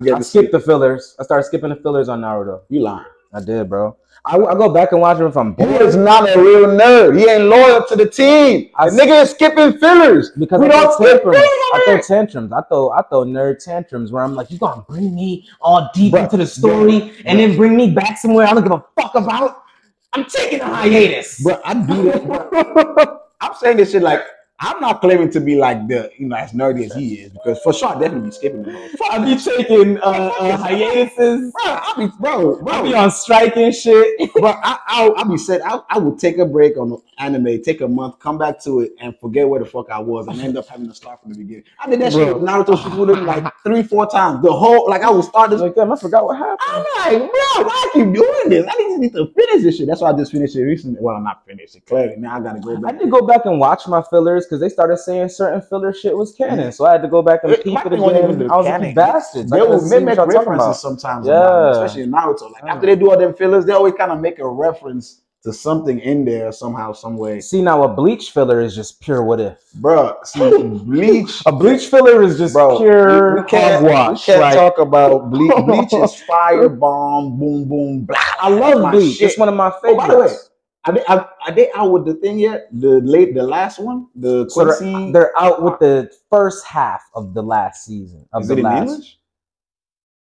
You I skipped the fillers. I started skipping the fillers on Naruto. You lying. I did, bro. I, I go back and watch them if I'm bored. He is not a real nerd. He ain't loyal to the team. I the nigga is skipping fillers. Because We I don't skip tantrums. I throw tantrums. I throw I throw nerd tantrums where I'm like, you gonna bring me all deep Bruh, into the story and then bring me back somewhere I don't give a fuck about. I'm taking a hiatus. But I do that. I'm saying this shit like I'm not claiming to be like the you know as nerdy as he is because for sure I definitely be skipping. Bro, I be taking uh, uh, hiatuses. Bro, I'll be bro, I'll be on strike and shit. bro. I I I be said I I would take a break on anime, take a month, come back to it, and forget where the fuck I was, and end up having to start from the beginning. I did that shit with Naruto Shippuden like three, four times. The whole like I would start this Like, damn, I forgot what happened. I'm like, bro, why I keep doing this? I just need to finish this shit. That's why I just finished it recently. Well, I'm not finished it clearly. Now I gotta go back. I did go back and watch my fillers because they started saying certain filler shit was canon, so I had to go back and It peep might it be one of again. the I was canon. like, bastards. I They will couldn't see what make references sometimes, Yeah. Naruto, especially in Naruto. Like Yeah. after they do all them fillers, they always kind of make a reference to something in there somehow, some way. See now, a bleach filler is just pure what if. Bro, see, bleach. A bleach filler is just Bro, pure we, we can't, we can't like- talk about bleach. Bleach is fire bomb, boom, boom, blah. I love bleach. shit. It's one of my Oh, favorites. by the way, are they, are, are they out with the thing yet? The late, the last one, the So Quincy. they're, they're out with the first half of the last season of is the it in last. English?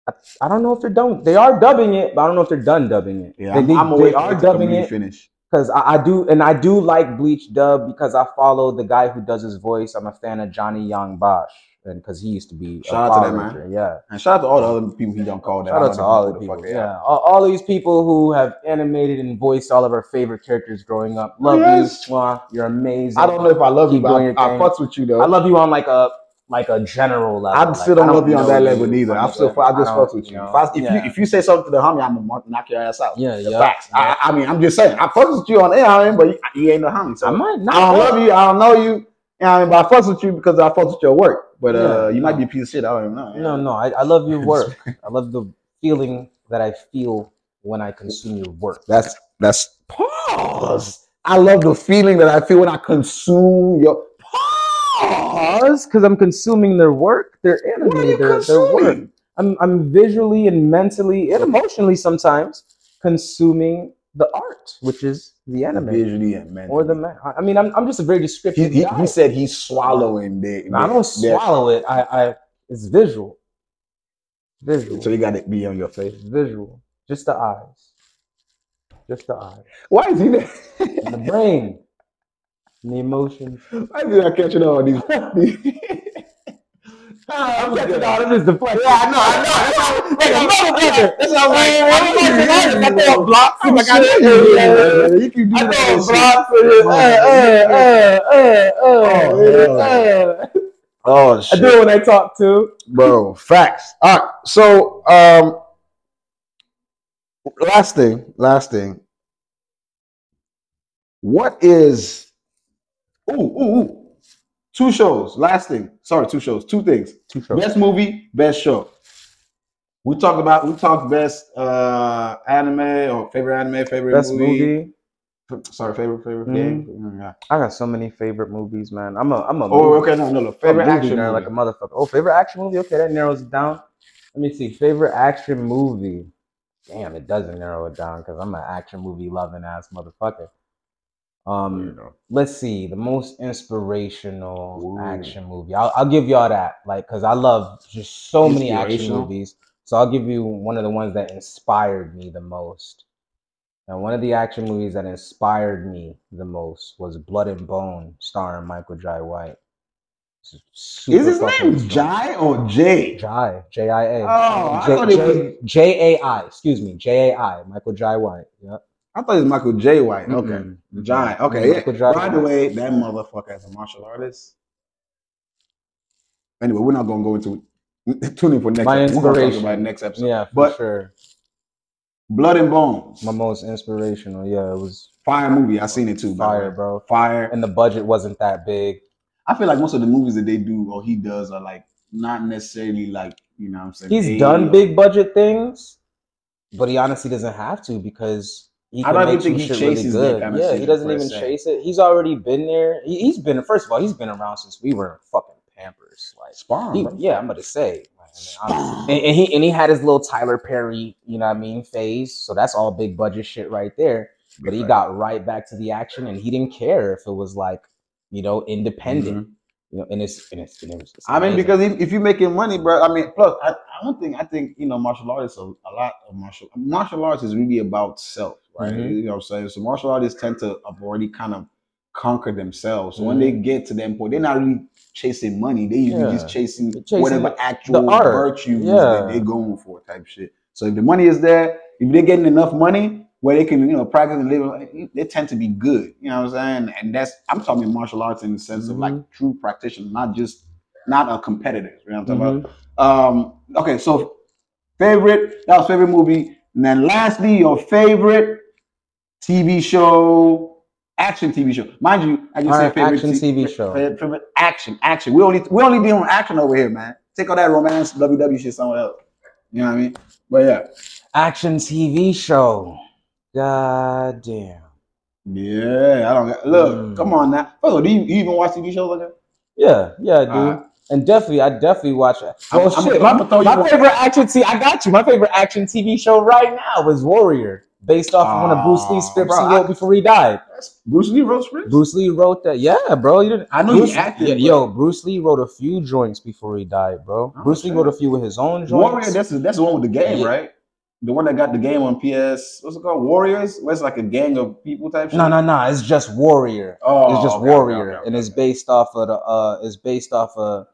I, I don't know if they're done. They are dubbing it, but I don't know if they're done dubbing it. Yeah, they, I'm, they, I'm they are dubbing it finish. because I, I do, and I do like Bleach dub because I follow the guy who does his voice. I'm a fan of Johnny Yong Bosch, and because he used to be a Shout out to that man. Yeah, And shout out to all the other people he don't call that. shout out to all the people. fuck Yeah, all, all these people who have animated and voiced all of our favorite characters growing up. Love Yes. you. You're amazing. I don't know if I love you, but I, I fucks with you though. I love you on like a like a general level. I Like, still don't I love you on that level neither. I'm still. I just fucks with you. know, If, I, if yeah. you if you say something to the homie, I'm gonna knock your ass out. Yeah, yeah, facts. yeah. I, I mean, I'm just saying. I fucks with you on air, I mean, but you, you ain't the homie. So I might not. I don't love you. I don't know you. You know, I mean, but I fucks with you because I fucks with your work. But uh, you might be a piece of shit. I don't even know. No, no, I, I love your work. I love the feeling that I feel when I consume your work. That's that's pause. I love the feeling that I feel when I consume your pause because I'm consuming their work, their What are anime, you their, their work. I'm I'm visually and mentally and emotionally sometimes consuming the art, which is the anime Visually and mentally. or the man. I I mean, I'm, I'm just a very descriptive he, guy. he said he's swallowing the. No, I don't swallow it. I, I it's visual. Visual. So you got to be on your face. It's visual. Just the eyes. Just the eyes. Why is he there? The brain. And the emotions. Why is he not catching all these? I'm catching all of this deflection. Yeah, I know, I know. That's Like a motherfucker. That's how Hey, I'm I'm like, like, I throw blocks. I'm like, I shit. you. Yeah, You can do I that. throw shit. blocks shit. Uh, uh, uh, uh, uh, uh. Oh I shit, do it when I talk too. bro. Facts. All right. So, um, last thing, last thing. What is? Ooh, ooh, ooh. Two shows. Last thing. Sorry, two shows. Two things. Two shows. Best movie, best show. We talked about we talked best uh anime or favorite anime, favorite Best movie. movie. Sorry, favorite favorite Mhm. game. Yeah. I got so many favorite movies, man. I'm a I'm a Oh, movie- okay, no, no, no. Favorite movie action nerd like a motherfucker. Oh, favorite action movie. Okay, that narrows it down. Let me see. Favorite action movie. Damn, it doesn't narrow it down because I'm an action movie loving ass motherfucker. Um, let's see the most inspirational Ooh. action movie. I'll, I'll give y'all that, like, cause I love just so many action movies. So I'll give you one of the ones that inspired me the most. And one of the action movies that inspired me the most was Blood and Bone, starring Michael Jai White. Super Is his name strong- Jai or Jay? Jai, J I A. Oh, I J- thought it was- J A I. Excuse me, J A I. Michael Jai White. Yeah. I thought it was Michael J. White. Okay. Mm-mm. Jai. Okay. Yeah. By the way, that motherfucker is a martial artist. Anyway, we're not gonna go into tune in for next My episode. We're inspiration. about next episode. Yeah, for But- sure. Blood and Bones. My most inspirational. Yeah, it was Fire movie. I seen it too. fire, bro. Fire. And the budget wasn't that big. I feel like most of the movies that they do or he does are like not necessarily like, you know what I'm saying? He's done or- big budget things, but he honestly doesn't have to because he I don't even think he really chases that good. Yeah, he doesn't even chase it. He's already been there. He, he's been first of all, he's been around since we were fucking Pampers. Like, Spawn, he- yeah, I'm gonna say, like, and, and he and he had his little Tyler Perry, you know what I mean, phase. So that's all big budget shit right there. But he got right back to the action, and he didn't care if it was like, you know, independent. Mhm. You know, and it's and it's, and it was, it's I mean, because if, if you're making money, bro, I mean, plus, I don't think, I think, you know, martial artists, a, a lot of martial, martial arts is really about self, right? Mhm. You know what I'm saying? So martial artists tend to have already kind of conquer themselves. So when they mm-hmm. get to that point, they're not really chasing money. They usually Yeah. just chasing, chasing whatever actual art. virtues Yeah. that they're going for type shit. So if the money is there, if they're getting enough money where they can, you know, practice and live, they tend to be good. You know what I'm saying? And that's I'm talking martial arts in the sense of like mm-hmm. true practitioner, not just not a competitor. You know what I'm talking about? Mm-hmm. Um, okay, so favorite, that was favorite movie. And then lastly, your favorite TV show, action TV show. Mind you, I just said favorite action t- TV show. fa- Favorite action, action. We only we only dealing with action over here, man. Take all that romance, WW shit somewhere else. You know what I mean? But yeah. action TV show. God damn. Yeah, I don't look, Mm. come on now. First of all, do you, you even watch TV shows like that? Yeah, yeah, dude. Alright. And definitely, I definitely watch it. I'm- Well, I'm- shit, I'm my, throw you my favorite action TV. I got you. My favorite action TV show right now was Warrior, based off of one of Bruce Lee's scripts bro, he wrote I- before he died. Bruce Lee wrote scripts? Bruce Lee wrote that. Yeah, bro. You didn't. I know he Bruce, acted, yeah, yo, Bruce Lee wrote a few joints before he died, bro. Oh, Bruce Lee wrote a few with his own joints. Warrior, that's that's the one with the game, Yeah. right? The one that got the game on PS. What's it called? Warriors. Where it's like a gang of people type shit. no, no, no. It's just Warrior. Oh, it's just okay, okay, Warrior, okay, okay, and it's based off of the. Uh, it's based off of,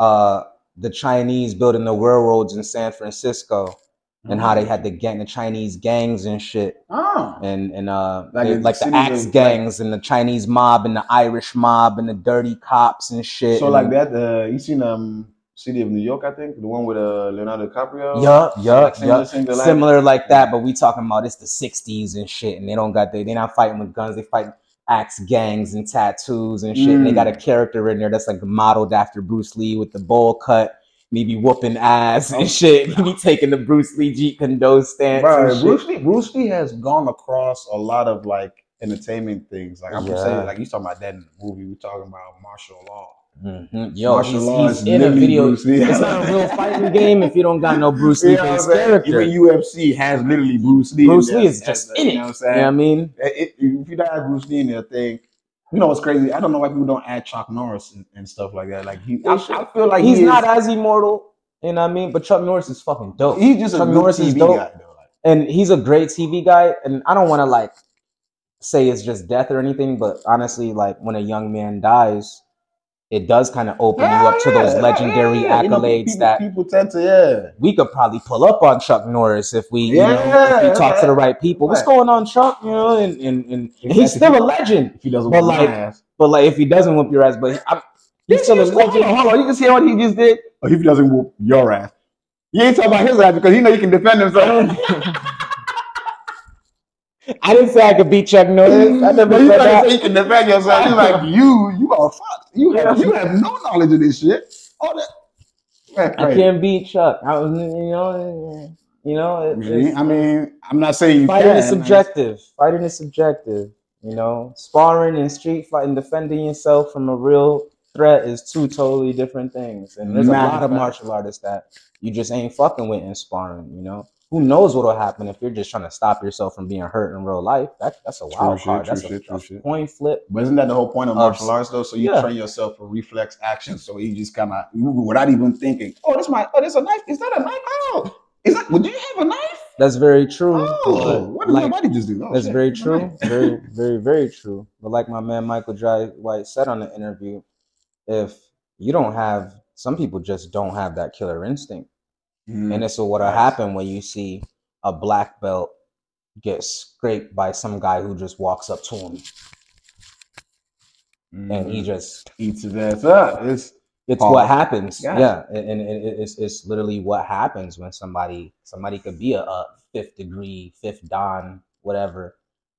uh, the Chinese building the railroads in San Francisco, and how they had the gang, the Chinese gangs and shit. Oh, and and uh Like in like the axe of, gangs and the Chinese mob and the Irish mob and the dirty cops and shit. so and, like that. Uh, you seen um City of New York? I think the one with uh Leonardo DiCaprio. Yup, yup, yup. Similar like that, but we talking about it's the '60s and shit, and they don't got they they not fighting with guns. They fight axe gangs and tattoos and shit. And they Mm. got a character in there that's like modeled after Bruce Lee with the bowl cut. Maybe whooping ass and shit. He be taking the Bruce Lee Jeet Kune stance. Shit. Bruce Lee, Bruce Lee has gone across a lot of like entertainment things. Like I'm Yeah. saying, like you talking about that in the movie. We talking about Marshall Law. Mhm. Yo, he's, he's in a video. Bruce Lee. It's not a real fighting game if you don't got no Bruce Lee You know what I'm based saying? character. Even UFC has literally Bruce Lee. Bruce Lee is just a- in you it. know what I'm You saying? know what I mean? It- it- if you don't have Bruce Lee in their thing, you know what's crazy? I don't know why people don't add Chuck Norris and, and stuff like that. Like he, I. I feel like He's he not as immortal. You know what I mean? But Chuck Norris is fucking dope. He's just a Chuck good Norris TV is dope. guy though. Like, and he's a great TV guy. And I don't want to like say it's just death or anything, but honestly, like when a young man dies, it does kind of open you up to Yeah, those legendary yeah, yeah. You know, accolades people, that people tend to yeah. we could probably pull up on Chuck Norris if we, you know, if we talk to the right people. What's going on, Chuck? You know, and and, and, he's still a legend. If he doesn't But like-. But like, if he doesn't whoop your ass, but I'm, he's still a legend. hold on. You can see what he just did. Or if he doesn't whoop your ass. You ain't talking about his ass because he know he can defend himself. I didn't say I could beat Chuck Norris. I never But you said that. say you can defend yourself. He's like, you, you are fucked. You have, you have no knowledge of this shit. All that. Man, I can't beat Chuck. I was, you know, you know. Mean, I mean, I'm not saying you fighting can. is subjective. Fighting is subjective. You know, sparring and street fighting, defending yourself from a real threat is two totally different things. And there's a lot of fact. martial artists that you just ain't fucking with in sparring. You know, who knows what'll happen if you're just trying to stop yourself from being hurt in real life? That that's a wild shit, card. true That's a, shit, true a shit. coin flip. But isn't that the whole point of martial arts, though? So you yeah. train yourself for reflex action. So you just kind of, without even thinking, oh, this my, oh, this a knife. Is that a knife? Oh, is that? Would you have a knife? That's very true. Oh, what did like- my body just do? Oh, That's shit, very true. very, very, very true. But like my man Michael Jai White said on the interview, if you don't have some people just don't have that killer instinct. Mm. And is what'll happen when you see a black belt get scraped by some guy who just walks up to him and he Mhm. just eats his ass up. It's it's what happens. Yeah. Yeah. And, and it- it's it's literally what happens when somebody somebody could be a, a fifth degree, fifth dan, whatever,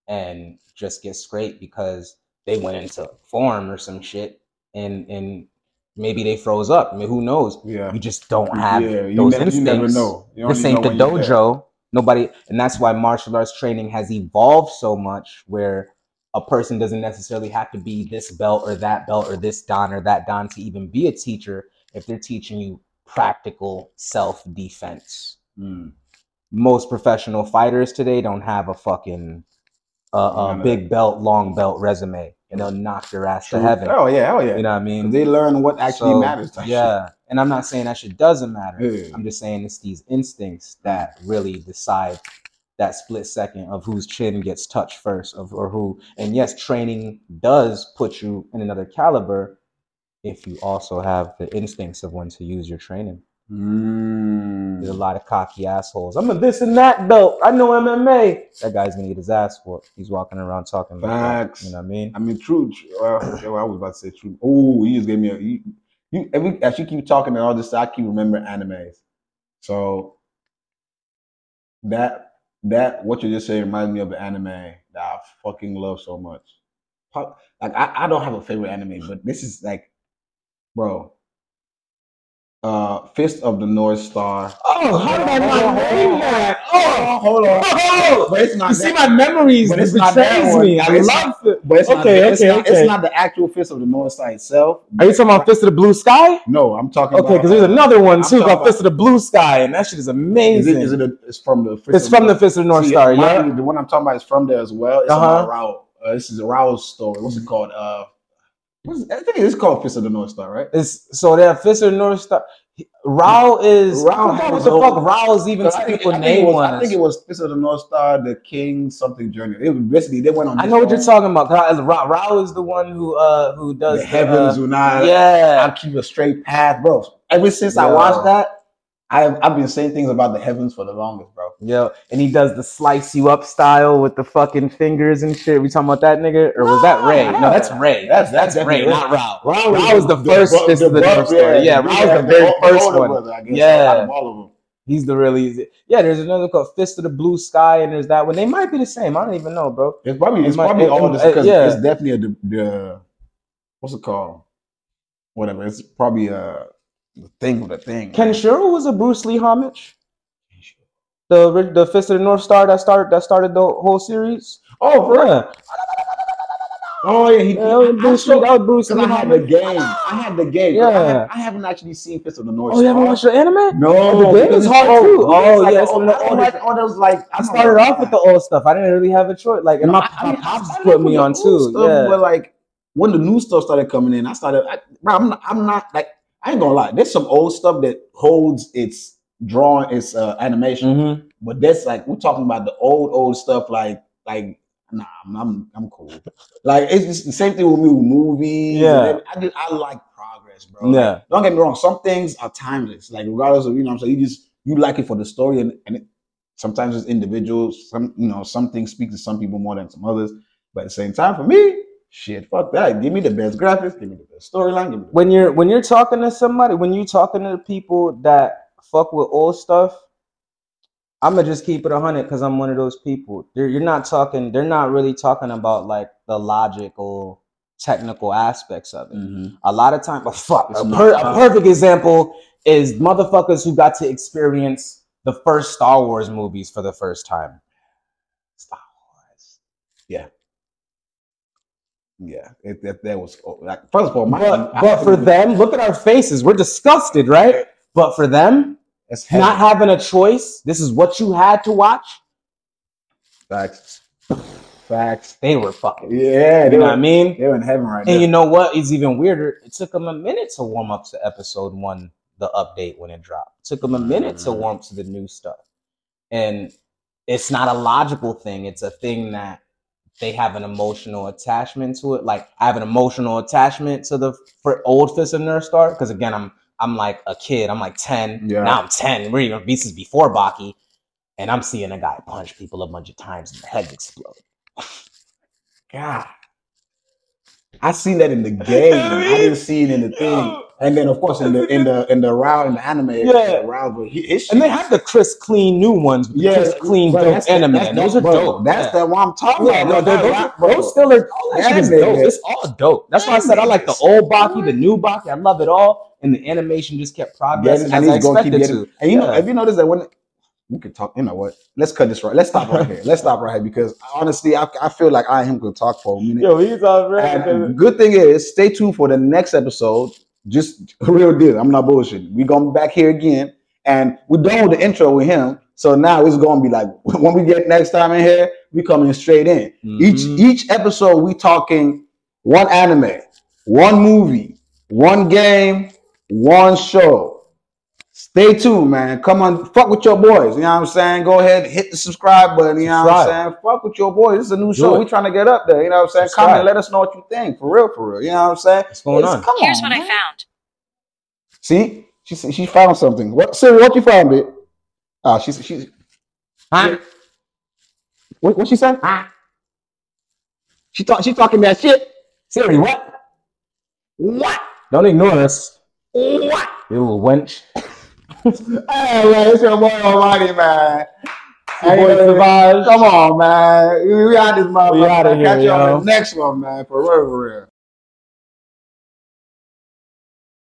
and just get scraped because they went into form or some shit and and maybe they froze up. I mean who knows? yeah. You just dan't have yeah, you, those never, instincts. you never know. You this ain't the when you're there. dojo. Nobody, and that's why martial arts training has evolved so much, where a person doesn't necessarily have to be this belt or that belt or this dan or that don to even be a teacher. If they're teaching you practical self defense. Mm. Most professional fighters today don't have a fucking uh, a big belt, long belt resume, and they'll knock your ass True. to heaven. Oh yeah, oh yeah. You know what I mean? They learn what actually so, matters. Yeah, shit. and I'm not saying that shit doesn't matter. Yeah. I'm just saying it's these instincts that really decide that split second of whose chin gets touched first, of or who. And yes, training does put you in another caliber if you also have the instincts of when to use your training. Mm. There's a lot of cocky assholes. I'm a this and that belt. I know MMA. That guy's gonna get his ass whooped. He's walking around talking Facts. Like you know what I mean? I mean, true. Well, I was about to say true. Oh, you just gave me a. You, you every, as you keep talking and all this, I keep remembering animes. So that that what you just saying reminds me of an anime that I fucking love so much. Like I, I don't have a favorite anime, but this is like, bro, uh, Fist of the North Star. Oh, how did I not name that? Oh, hold on. Oh, but it's not. You that, see my memories. But it's betrays me. I love it. But it's okay, not, okay, it's okay. Not, it's not the actual Fist of the North Star itself. Are you talking about Fist of the Blue Sky? No, I'm talking. Okay, because there's another one too called Fist of the Blue Sky, and that shit is amazing. Is it? Is it a, it's from the. Fist it's from the, the Fist of the North see, Star. Yeah, the one I'm talking about is from there as well. It's uh-huh. Uh, this is a story. What's it called? Uh, I think it's called Fist of the North Star, right? It's so that Fist of the North Star. Rao is Rao what the fuck Rao is even people name was, I think it was Fist of the North Star, the King something journey. It was basically they went on. I know what you're talking about. Rao, Rao is the one who uh who does the, the heavens uh, will not. Yeah, I keep a straight path, bro. Ever since I watched that, I've I've been saying things about the heavens for the longest, bro. Yeah, and he does the slice you up style with the fucking fingers and shit. We talking about that nigga, or was that Ray? No, that's Ray. That's that's, that's Ray, not Rao. Rao, Rao was the, the first the, fist the, of the, the story. Yeah, yeah Rao was the very first one. Brother, yeah, all of them. He's the really easy. yeah. There's another called Fist of the Blue Sky, and there's that one. They might be the same. I don't even know, bro. It's probably it's it probably might, all this because yeah. it's definitely a, the, the what's it called? Whatever. It's probably a the thing of the thing. Ken Kenshiro was a Bruce Lee homage. The the Fist of the North Star that started that started the whole series. Oh, for yeah. Oh yeah, he, yeah, he Bruce Lee. That was Bruce Lee. I had the game. I had the game. Yeah, I, have, I haven't actually seen Fist of the North. Oh, you haven't watched the anime? No, the game is hard oh, too. Oh like yeah, all, all, like, all those like I started off with the old stuff. I didn't really have a choice. Like, and my, my pops put me on too. Stuff, yeah, but like when the new stuff started coming in, I started. I, bro, I'm not, I'm not like I ain't gonna lie. There's some old stuff that holds its drawing, its uh, animation, mm-hmm. but that's like we're talking about the old old stuff. Like like nah, I'm I'm, I'm cool. like it's just the same thing with me with movies. Yeah, I just, I like progress, bro. Yeah, like, don't get me wrong. Some things are timeless. Like regardless of you know, I'm saying you just you like it for the story and and it, sometimes it's individuals. Some you know some things speak to some people more than some others. But at the same time, for me, Shit, fuck that. Give me the best graphics. Give me the best storyline. When you're when you're talking to somebody, when you're talking to the people that fuck with old stuff, I'm gonna just keep it hundred because I'm one of those people. You're, you're not talking. They're not really talking about like the logical, technical aspects of it. Mm-hmm. A lot of time, but fuck. A, per, a perfect example is motherfuckers who got to experience the first Star Wars movies for the first time. Star Wars. Yeah. Yeah, if, if that was oh, like first of all, my, but, but for them, look at our faces. We're disgusted, right? But for them, it's not having a choice. This is what you had to watch. Facts. Facts. They were fucking. Yeah, you know were, what I mean. They're in heaven right now. And you know what? It's even weirder. It took them a minute to warm up to episode one, the update when it dropped. It took them a minute mm-hmm. to warm to the new stuff, and it's not a logical thing. It's a thing that they have an emotional attachment to it. Like I have an emotional attachment to the for old Fist of North Star because again, I'm I'm like a kid. I'm like ten. Yeah. Now I'm ten. We're even this is before Baki, and I'm seeing a guy punch people a bunch of times and the heads explode. God, I seen that in the game. I didn't see it in the thing. And then of course in the in the in the round in the anime, yeah, round, but he, and they have the crisp, clean new ones. Yeah, crisp, clean dope anime. That's, those are dope. That's yeah. the one I'm talking yeah, about. No, those, those, those still are. All that shit is dope. It's all dope. That's why I said I like the old Baki, the new Baki. I love it all, and the animation just kept progressing yeah, as I expected to. And you know, if you notice that when we could talk. You know what? Let's cut this right. Let's stop right here. Let's stop right here because honestly, I, I feel like I am going to talk for a minute. Yo, he's all right. good thing is, stay tuned for the next episode Just a real deal. I'm not bullshitting. We gonna be back here again, and we're done with the intro with him. So now it's gonna be like when we get next time in here, we coming straight in. Each Mhm. each episode we talking one anime, one movie, one game, one show. Stay tuned, man. Come on, fuck with your boys. You know what I'm saying? Go ahead, hit the subscribe button. You know what I'm saying? Fuck with your boys. This is a new Do show. it. We trying to get up there. You know what I'm saying? Subscribe. Comment, let us know what you think. For real, for real. You know what I'm saying? What's going It's- on? Come Here's on, what I found. See, she said she found something. What Siri? What you found, bitch? Ah, she she. Huh? What what she said? Huh? She thought she talking that shit. Siri, what? What? Don't ignore us, What? you little wench. Hey man, it's your boy Almighty man. Your boy Savage. Come on, man. We, we out this motherfucker. We outta here, Catch you on the next one, man. For real, for real.